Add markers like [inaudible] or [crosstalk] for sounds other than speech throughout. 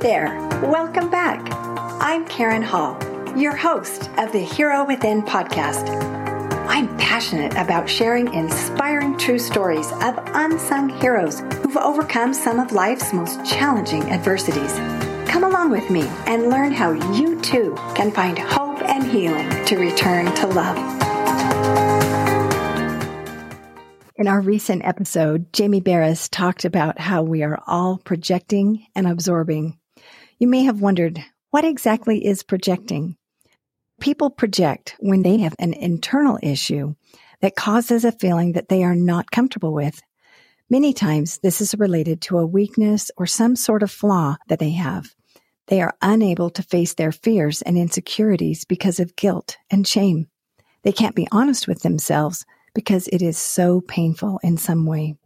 There, welcome back. I'm Karen Hall, your host of the Hero Within podcast. I'm passionate about sharing inspiring true stories of unsung heroes who've overcome some of life's most challenging adversities. Come along with me and learn how you too can find hope and healing to return to love. In our recent episode, Jamie Berris talked about how we are all projecting and absorbing. You may have wondered, what exactly is projecting? People project when they have an internal issue that causes a feeling that they are not comfortable with. Many times this is related to a weakness or some sort of flaw that they have. They are unable to face their fears and insecurities because of guilt and shame. They can't be honest with themselves because it is so painful in some way.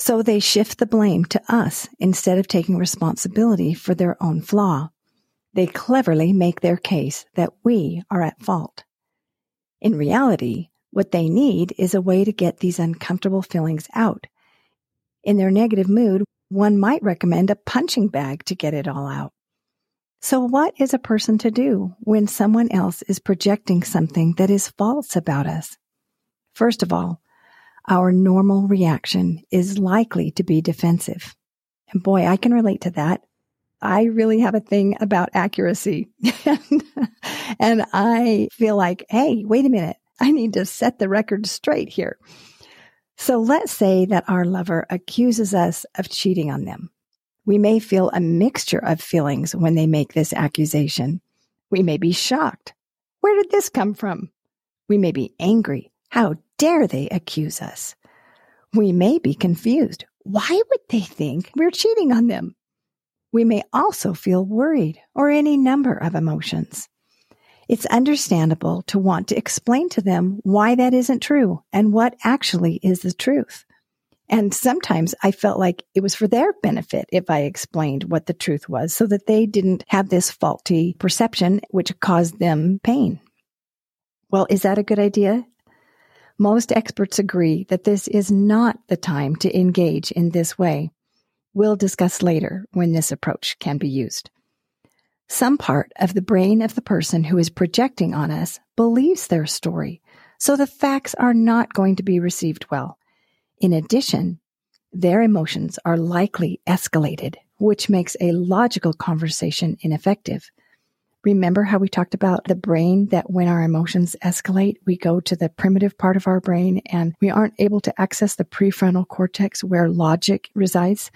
So they shift the blame to us instead of taking responsibility for their own flaw. They cleverly make their case that we are at fault. In reality, what they need is a way to get these uncomfortable feelings out. In their negative mood, one might recommend a punching bag to get it all out. So what is a person to do when someone else is projecting something that is false about us? First of all, our normal reaction is likely to be defensive. And boy, I can relate to that. I really have a thing about accuracy. [laughs] and I feel like, hey, wait a minute. I need to set the record straight here. So let's say that our lover accuses us of cheating on them. We may feel a mixture of feelings when they make this accusation. We may be shocked. Where did this come from? We may be angry. How dare they accuse us? We may be confused. Why would they think we're cheating on them? We may also feel worried or any number of emotions. It's understandable to want to explain to them why that isn't true and what actually is the truth. And sometimes I felt like it was for their benefit if I explained what the truth was so that they didn't have this faulty perception which caused them pain. Well, is that a good idea? Most experts agree that this is not the time to engage in this way. We'll discuss later when this approach can be used. Some part of the brain of the person who is projecting on us believes their story, so the facts are not going to be received well. In addition, their emotions are likely escalated, which makes a logical conversation ineffective. Remember how we talked about the brain that when our emotions escalate, we go to the primitive part of our brain and we aren't able to access the prefrontal cortex where logic resides?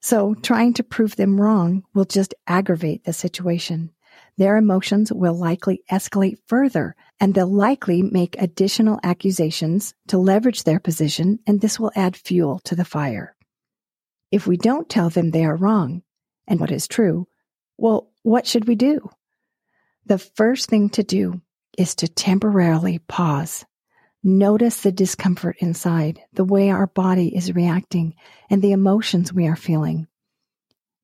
So trying to prove them wrong will just aggravate the situation. Their emotions will likely escalate further and they'll likely make additional accusations to leverage their position and this will add fuel to the fire. If we don't tell them they are wrong and what is true, well, what should we do? The first thing to do is to temporarily pause. Notice the discomfort inside, the way our body is reacting, and the emotions we are feeling.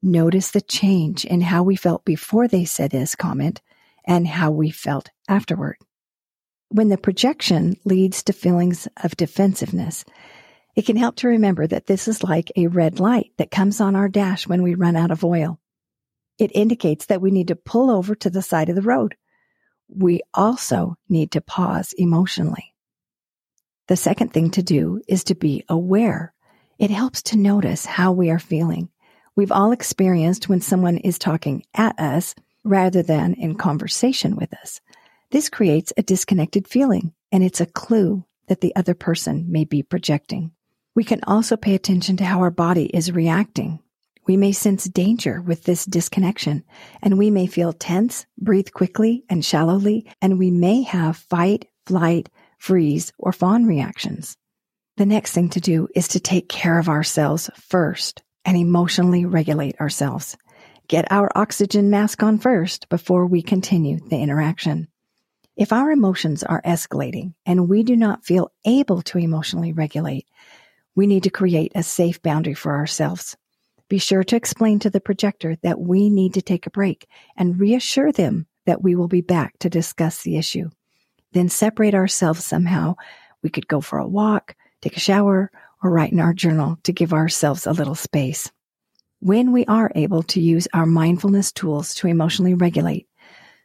Notice the change in how we felt before they said this comment and how we felt afterward. When the projection leads to feelings of defensiveness, it can help to remember that this is like a red light that comes on our dash when we run out of oil. It indicates that we need to pull over to the side of the road. We also need to pause emotionally. The second thing to do is to be aware. It helps to notice how we are feeling. We've all experienced when someone is talking at us rather than in conversation with us. This creates a disconnected feeling and it's a clue that the other person may be projecting. We can also pay attention to how our body is reacting we may sense danger with this disconnection, and we may feel tense, breathe quickly and shallowly, and we may have fight, flight, freeze, or fawn reactions. The next thing to do is to take care of ourselves first and emotionally regulate ourselves. Get our oxygen mask on first before we continue the interaction. If our emotions are escalating and we do not feel able to emotionally regulate, we need to create a safe boundary for ourselves be sure to explain to the projector that we need to take a break and reassure them that we will be back to discuss the issue. Then separate ourselves somehow. We could go for a walk, take a shower, or write in our journal to give ourselves a little space. when we are able to use our mindfulness tools to emotionally regulate,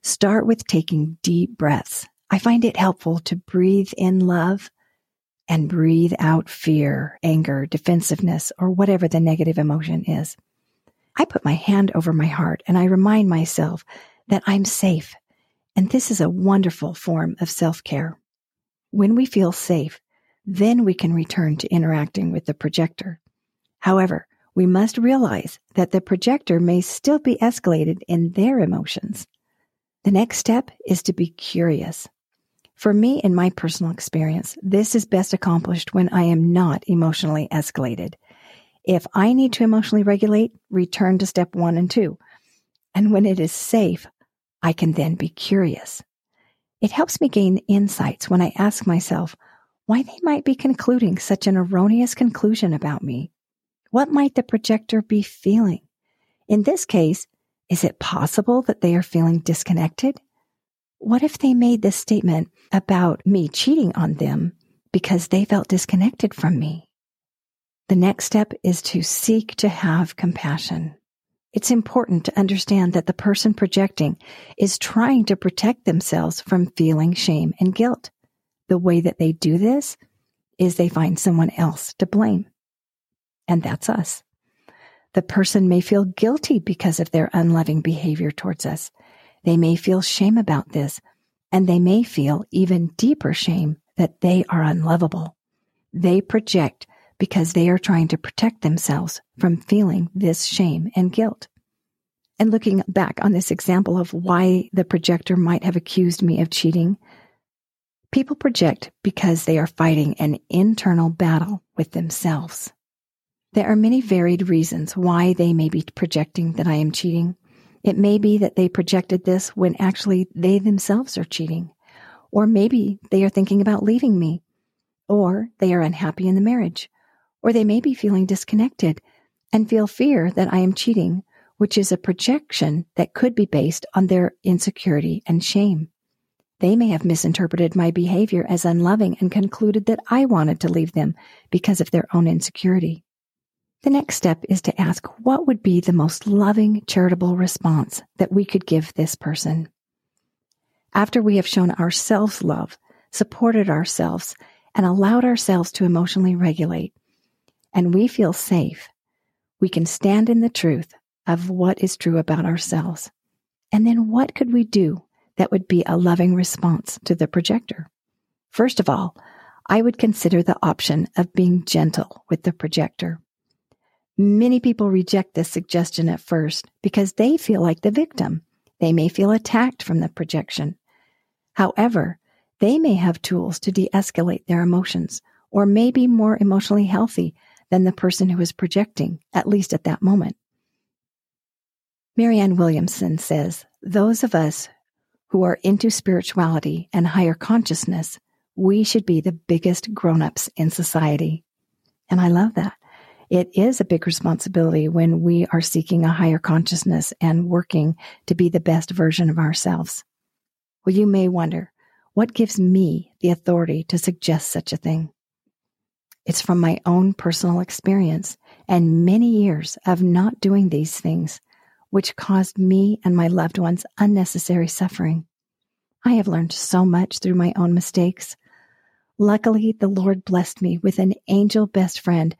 start with taking deep breaths. I find it helpful to breathe in love and breathe out fear, anger, defensiveness, or whatever the negative emotion is. I put my hand over my heart and I remind myself that I'm safe. And this is a wonderful form of self care. When we feel safe, then we can return to interacting with the projector. However, we must realize that the projector may still be escalated in their emotions. The next step is to be curious. For me, in my personal experience, this is best accomplished when I am not emotionally escalated. If I need to emotionally regulate, return to step one and two. And when it is safe, I can then be curious. It helps me gain insights when I ask myself why they might be concluding such an erroneous conclusion about me. What might the projector be feeling? In this case, is it possible that they are feeling disconnected? What if they made this statement about me cheating on them because they felt disconnected from me? The next step is to seek to have compassion. It's important to understand that the person projecting is trying to protect themselves from feeling shame and guilt. The way that they do this is they find someone else to blame and that's us. The person may feel guilty because of their unloving behavior towards us. They may feel shame about this, and they may feel even deeper shame that they are unlovable. They project because they are trying to protect themselves from feeling this shame and guilt. And looking back on this example of why the projector might have accused me of cheating, people project because they are fighting an internal battle with themselves. There are many varied reasons why they may be projecting that I am cheating. It may be that they projected this when actually they themselves are cheating. Or maybe they are thinking about leaving me. Or they are unhappy in the marriage. Or they may be feeling disconnected and feel fear that I am cheating, which is a projection that could be based on their insecurity and shame. They may have misinterpreted my behavior as unloving and concluded that I wanted to leave them because of their own insecurity. The next step is to ask what would be the most loving, charitable response that we could give this person. After we have shown ourselves love, supported ourselves, and allowed ourselves to emotionally regulate, and we feel safe, we can stand in the truth of what is true about ourselves. And then what could we do that would be a loving response to the projector? First of all, I would consider the option of being gentle with the projector. Many people reject this suggestion at first because they feel like the victim. They may feel attacked from the projection. However, they may have tools to de escalate their emotions or may be more emotionally healthy than the person who is projecting, at least at that moment. Marianne Williamson says, Those of us who are into spirituality and higher consciousness, we should be the biggest grown ups in society. And I love that it is a big responsibility when we are seeking a higher consciousness and working to be the best version of ourselves. Well, you may wonder, what gives me the authority to suggest such a thing? It's from my own personal experience and many years of not doing these things, which caused me and my loved ones unnecessary suffering. I have learned so much through my own mistakes. Luckily, the Lord blessed me with an angel best friend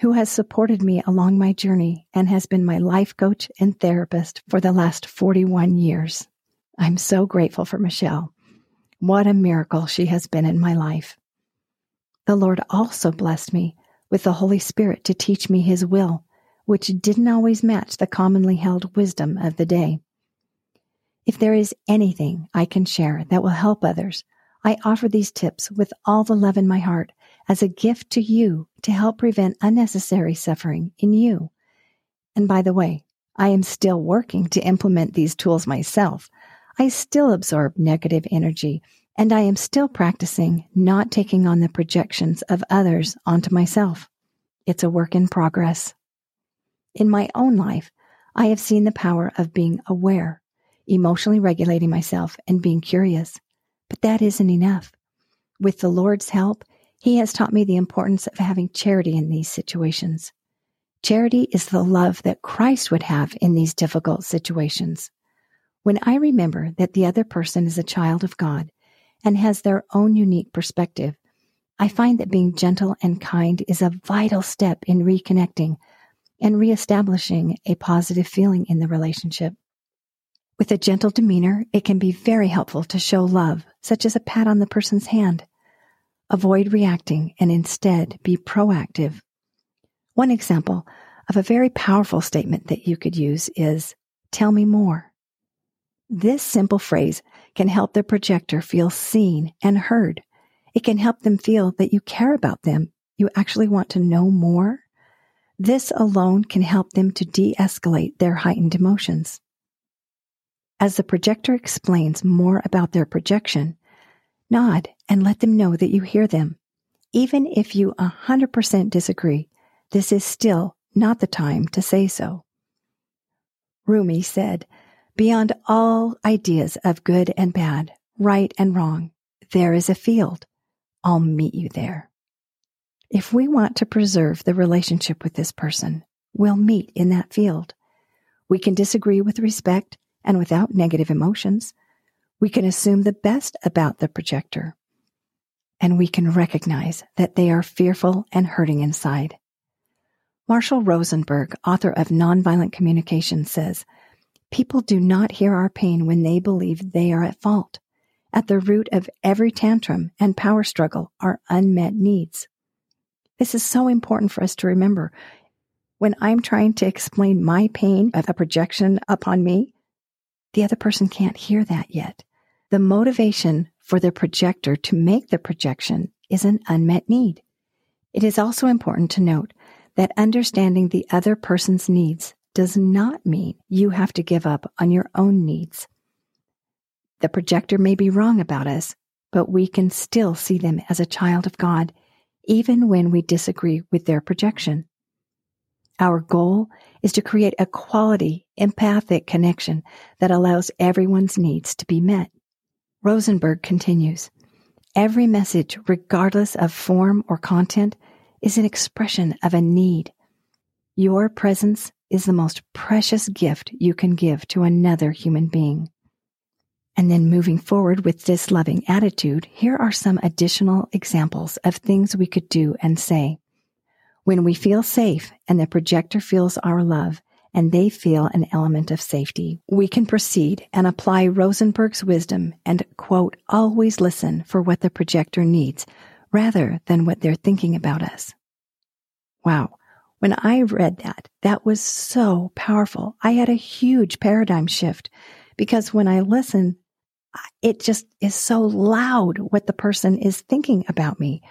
who has supported me along my journey and has been my life coach and therapist for the last 41 years. I'm so grateful for Michelle. What a miracle she has been in my life. The Lord also blessed me with the Holy Spirit to teach me His will, which didn't always match the commonly held wisdom of the day. If there is anything I can share that will help others, I offer these tips with all the love in my heart as a gift to you to help prevent unnecessary suffering in you. And by the way, I am still working to implement these tools myself. I still absorb negative energy and I am still practicing not taking on the projections of others onto myself. It's a work in progress. In my own life, I have seen the power of being aware, emotionally regulating myself, and being curious. But that isn't enough. With the Lord's help, he has taught me the importance of having charity in these situations. Charity is the love that Christ would have in these difficult situations. When I remember that the other person is a child of God and has their own unique perspective, I find that being gentle and kind is a vital step in reconnecting and reestablishing a positive feeling in the relationship. With a gentle demeanor, it can be very helpful to show love, such as a pat on the person's hand. Avoid reacting and instead be proactive. One example of a very powerful statement that you could use is, tell me more. This simple phrase can help the projector feel seen and heard. It can help them feel that you care about them. You actually want to know more. This alone can help them to de escalate their heightened emotions. As the projector explains more about their projection, nod and let them know that you hear them. Even if you 100% disagree, this is still not the time to say so. Rumi said, Beyond all ideas of good and bad, right and wrong, there is a field. I'll meet you there. If we want to preserve the relationship with this person, we'll meet in that field. We can disagree with respect and without negative emotions. We can assume the best about the projector. And we can recognize that they are fearful and hurting inside. Marshall Rosenberg, author of Nonviolent Communication, says People do not hear our pain when they believe they are at fault. At the root of every tantrum and power struggle are unmet needs. This is so important for us to remember. When I'm trying to explain my pain of a projection upon me, the other person can't hear that yet. The motivation for the projector to make the projection is an unmet need. It is also important to note that understanding the other person's needs does not mean you have to give up on your own needs. The projector may be wrong about us, but we can still see them as a child of God, even when we disagree with their projection. Our goal is to create a quality, empathic connection that allows everyone's needs to be met. Rosenberg continues Every message, regardless of form or content, is an expression of a need. Your presence is the most precious gift you can give to another human being. And then moving forward with this loving attitude, here are some additional examples of things we could do and say. When we feel safe and the projector feels our love and they feel an element of safety, we can proceed and apply Rosenberg's wisdom and quote, always listen for what the projector needs rather than what they're thinking about us. Wow. When I read that, that was so powerful. I had a huge paradigm shift because when I listen, it just is so loud what the person is thinking about me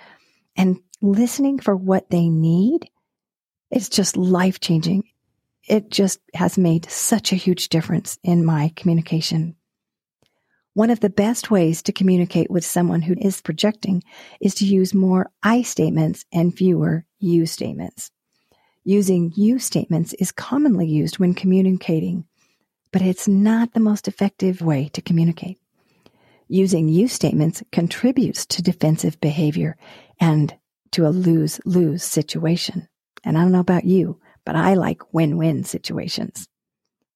and listening for what they need. It's just life changing. It just has made such a huge difference in my communication one of the best ways to communicate with someone who is projecting is to use more I statements and fewer you statements. Using you statements is commonly used when communicating, but it's not the most effective way to communicate. Using you statements contributes to defensive behavior and to a lose lose situation. And I don't know about you, but I like win win situations.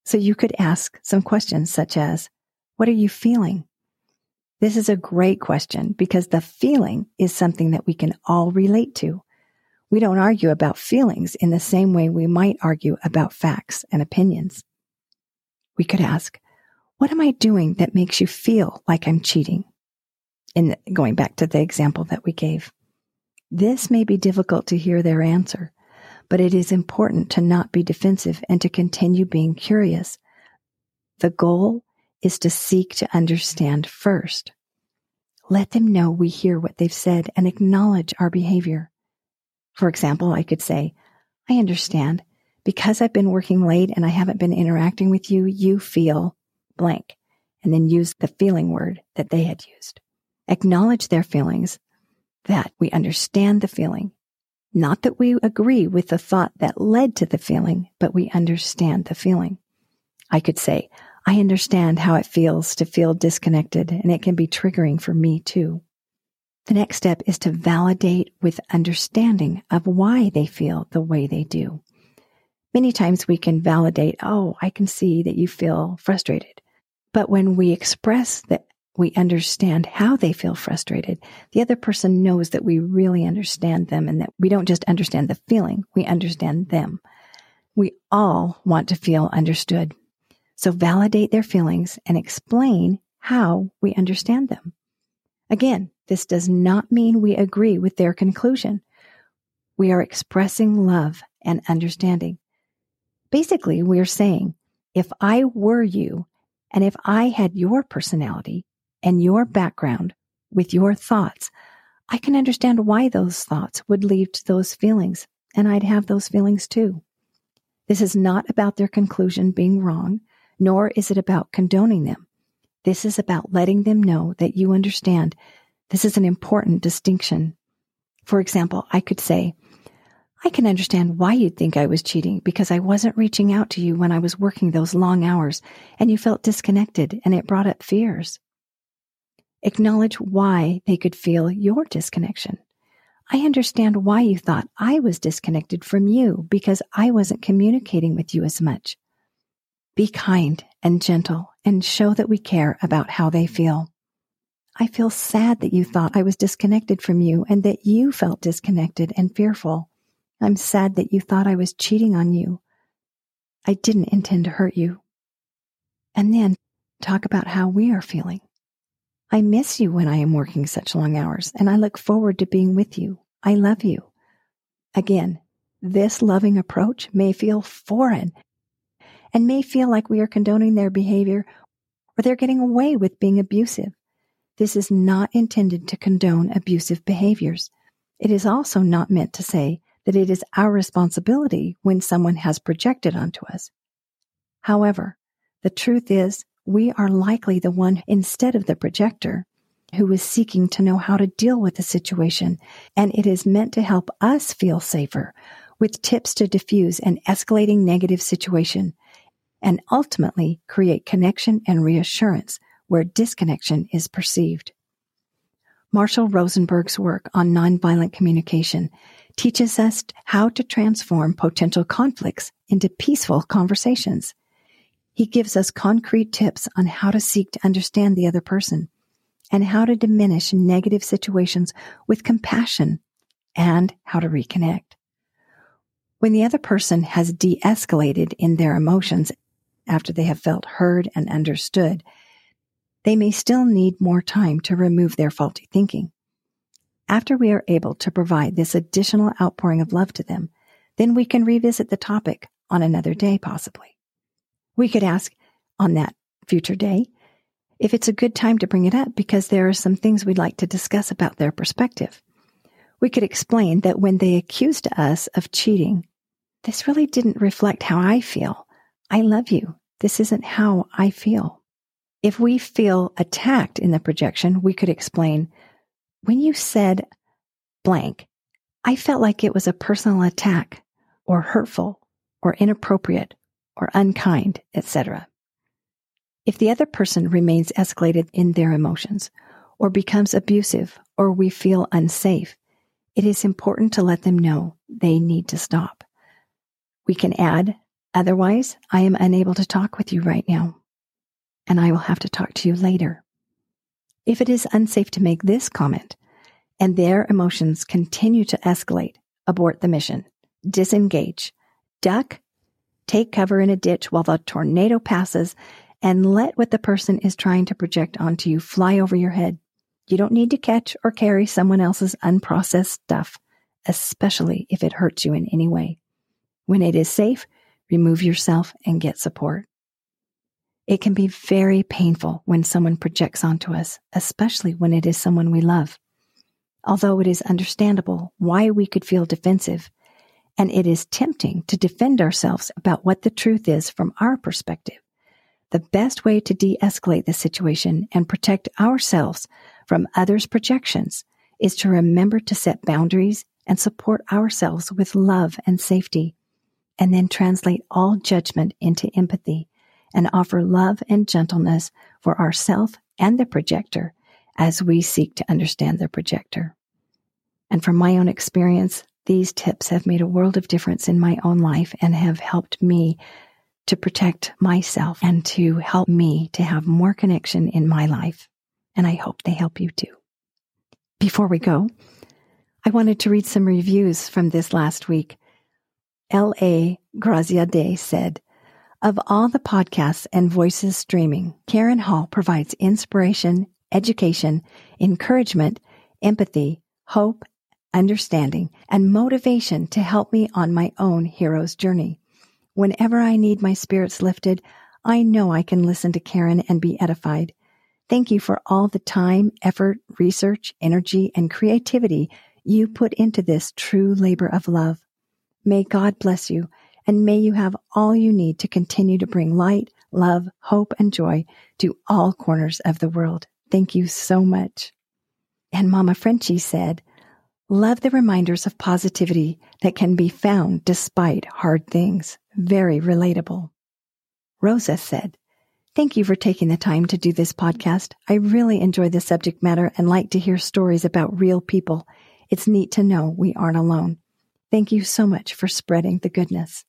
So you could ask some questions such as, what are you feeling? This is a great question because the feeling is something that we can all relate to. We don't argue about feelings in the same way we might argue about facts and opinions. We could ask, what am I doing that makes you feel like I'm cheating? In the, going back to the example that we gave. This may be difficult to hear their answer, but it is important to not be defensive and to continue being curious. The goal is to seek to understand first. Let them know we hear what they've said and acknowledge our behavior. For example, I could say, I understand. Because I've been working late and I haven't been interacting with you, you feel blank, and then use the feeling word that they had used. Acknowledge their feelings, that we understand the feeling. Not that we agree with the thought that led to the feeling, but we understand the feeling. I could say, I understand how it feels to feel disconnected, and it can be triggering for me too. The next step is to validate with understanding of why they feel the way they do. Many times we can validate, oh, I can see that you feel frustrated. But when we express that we understand how they feel frustrated, the other person knows that we really understand them and that we don't just understand the feeling, we understand them. We all want to feel understood. So validate their feelings and explain how we understand them. Again, this does not mean we agree with their conclusion. We are expressing love and understanding. Basically, we're saying, if I were you, and if I had your personality and your background with your thoughts, I can understand why those thoughts would lead to those feelings, and I'd have those feelings too. This is not about their conclusion being wrong, nor is it about condoning them. This is about letting them know that you understand. This is an important distinction. For example, I could say, I can understand why you'd think I was cheating because I wasn't reaching out to you when I was working those long hours and you felt disconnected and it brought up fears. Acknowledge why they could feel your disconnection. I understand why you thought I was disconnected from you because I wasn't communicating with you as much. Be kind and gentle and show that we care about how they feel. I feel sad that you thought I was disconnected from you and that you felt disconnected and fearful. I'm sad that you thought I was cheating on you. I didn't intend to hurt you. And then talk about how we are feeling. I miss you when I am working such long hours, and I look forward to being with you. I love you. Again, this loving approach may feel foreign and may feel like we are condoning their behavior or they're getting away with being abusive. This is not intended to condone abusive behaviors. It is also not meant to say that it is our responsibility when someone has projected onto us. However, the truth is we are likely the one instead of the projector who is seeking to know how to deal with the situation, and it is meant to help us feel safer with tips to diffuse an escalating negative situation and ultimately create connection and reassurance where disconnection is perceived. Marshall Rosenberg's work on nonviolent communication teaches us how to transform potential conflicts into peaceful conversations. He gives us concrete tips on how to seek to understand the other person and how to diminish negative situations with compassion and how to reconnect. When the other person has de escalated in their emotions after they have felt heard and understood, they may still need more time to remove their faulty thinking. After we are able to provide this additional outpouring of love to them, then we can revisit the topic on another day, possibly. We could ask on that future day if it's a good time to bring it up because there are some things we'd like to discuss about their perspective. We could explain that when they accused us of cheating, this really didn't reflect how I feel. I love you. This isn't how I feel. If we feel attacked in the projection, we could explain when you said blank, I felt like it was a personal attack or hurtful or inappropriate or unkind, etc. If the other person remains escalated in their emotions or becomes abusive or we feel unsafe, it is important to let them know they need to stop. We can add, otherwise, I am unable to talk with you right now, and I will have to talk to you later. If it is unsafe to make this comment and their emotions continue to escalate, abort the mission, disengage, duck, take cover in a ditch while the tornado passes, and let what the person is trying to project onto you fly over your head. You don't need to catch or carry someone else's unprocessed stuff, especially if it hurts you in any way. When it is safe, remove yourself and get support. It can be very painful when someone projects onto us, especially when it is someone we love. Although it is understandable why we could feel defensive, and it is tempting to defend ourselves about what the truth is from our perspective, the best way to de escalate the situation and protect ourselves from others' projections is to remember to set boundaries and support ourselves with love and safety, and then translate all judgment into empathy and offer love and gentleness for ourself and the projector as we seek to understand the projector. And from my own experience, These tips have made a world of difference in my own life and have helped me to protect myself and to help me to have more connection in my life. And I hope they help you too. Before we go, I wanted to read some reviews from this last week. L.A. Grazia Day said, Of all the podcasts and voices streaming, Karen Hall provides inspiration, education, encouragement, empathy, hope, understanding, and motivation to help me on my own hero's journey. Whenever I need my spirits lifted, I know I can listen to Karen and be edified. Thank you for all the time, effort, research, energy, and creativity you put into this true labor of love. May God bless you, and may you have all you need to continue to bring light, love, hope, and joy to all corners of the world. Thank you so much. And Mama Frenchie said, Love the reminders of positivity that can be found despite hard things. Very relatable. Rosa said, Thank you for taking the time to do this podcast. I really enjoy the subject matter and like to hear stories about real people. It's neat to know we aren't alone. Thank you so much for spreading the goodness.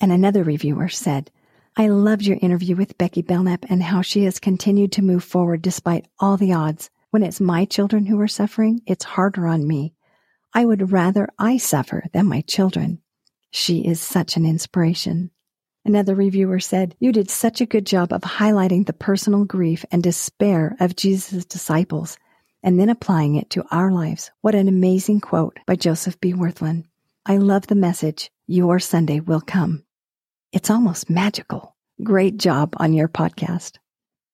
And another reviewer said, I loved your interview with Becky Belknap and how she has continued to move forward despite all the odds. When it's my children who are suffering, it's harder on me. I would rather I suffer than my children. She is such an inspiration. Another reviewer said, You did such a good job of highlighting the personal grief and despair of Jesus' disciples and then applying it to our lives. What an amazing quote by Joseph B. Wirthlin. I love the message, Your Sunday will come. It's almost magical. Great job on your podcast.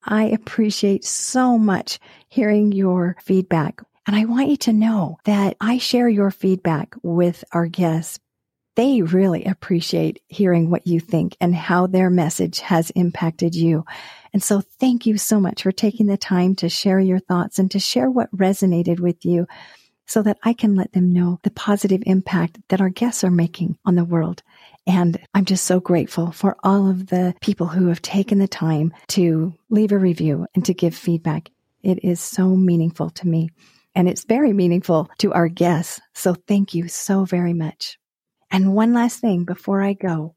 I appreciate so much hearing your feedback. And I want you to know that I share your feedback with our guests. They really appreciate hearing what you think and how their message has impacted you. And so thank you so much for taking the time to share your thoughts and to share what resonated with you so that I can let them know the positive impact that our guests are making on the world. And I'm just so grateful for all of the people who have taken the time to leave a review and to give feedback. It is so meaningful to me and it's very meaningful to our guests. So thank you so very much. And one last thing before I go,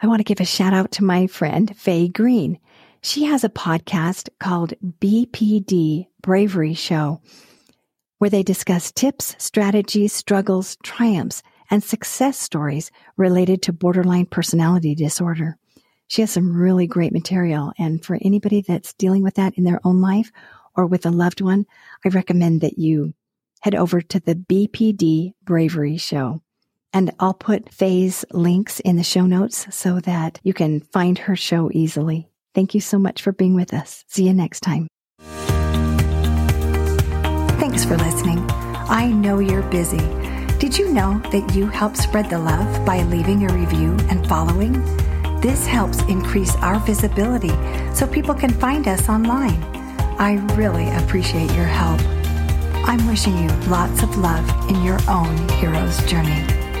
I want to give a shout out to my friend Faye Green. She has a podcast called BPD Bravery Show, where they discuss tips, strategies, struggles, triumphs, and success stories related to borderline personality disorder. She has some really great material. And for anybody that's dealing with that in their own life or with a loved one, I recommend that you head over to the BPD Bravery Show. And I'll put Faye's links in the show notes so that you can find her show easily. Thank you so much for being with us. See you next time. Thanks for listening. I know you're busy. Did you know that you help spread the love by leaving a review and following? This helps increase our visibility so people can find us online. I really appreciate your help. I'm wishing you lots of love in your own hero's journey.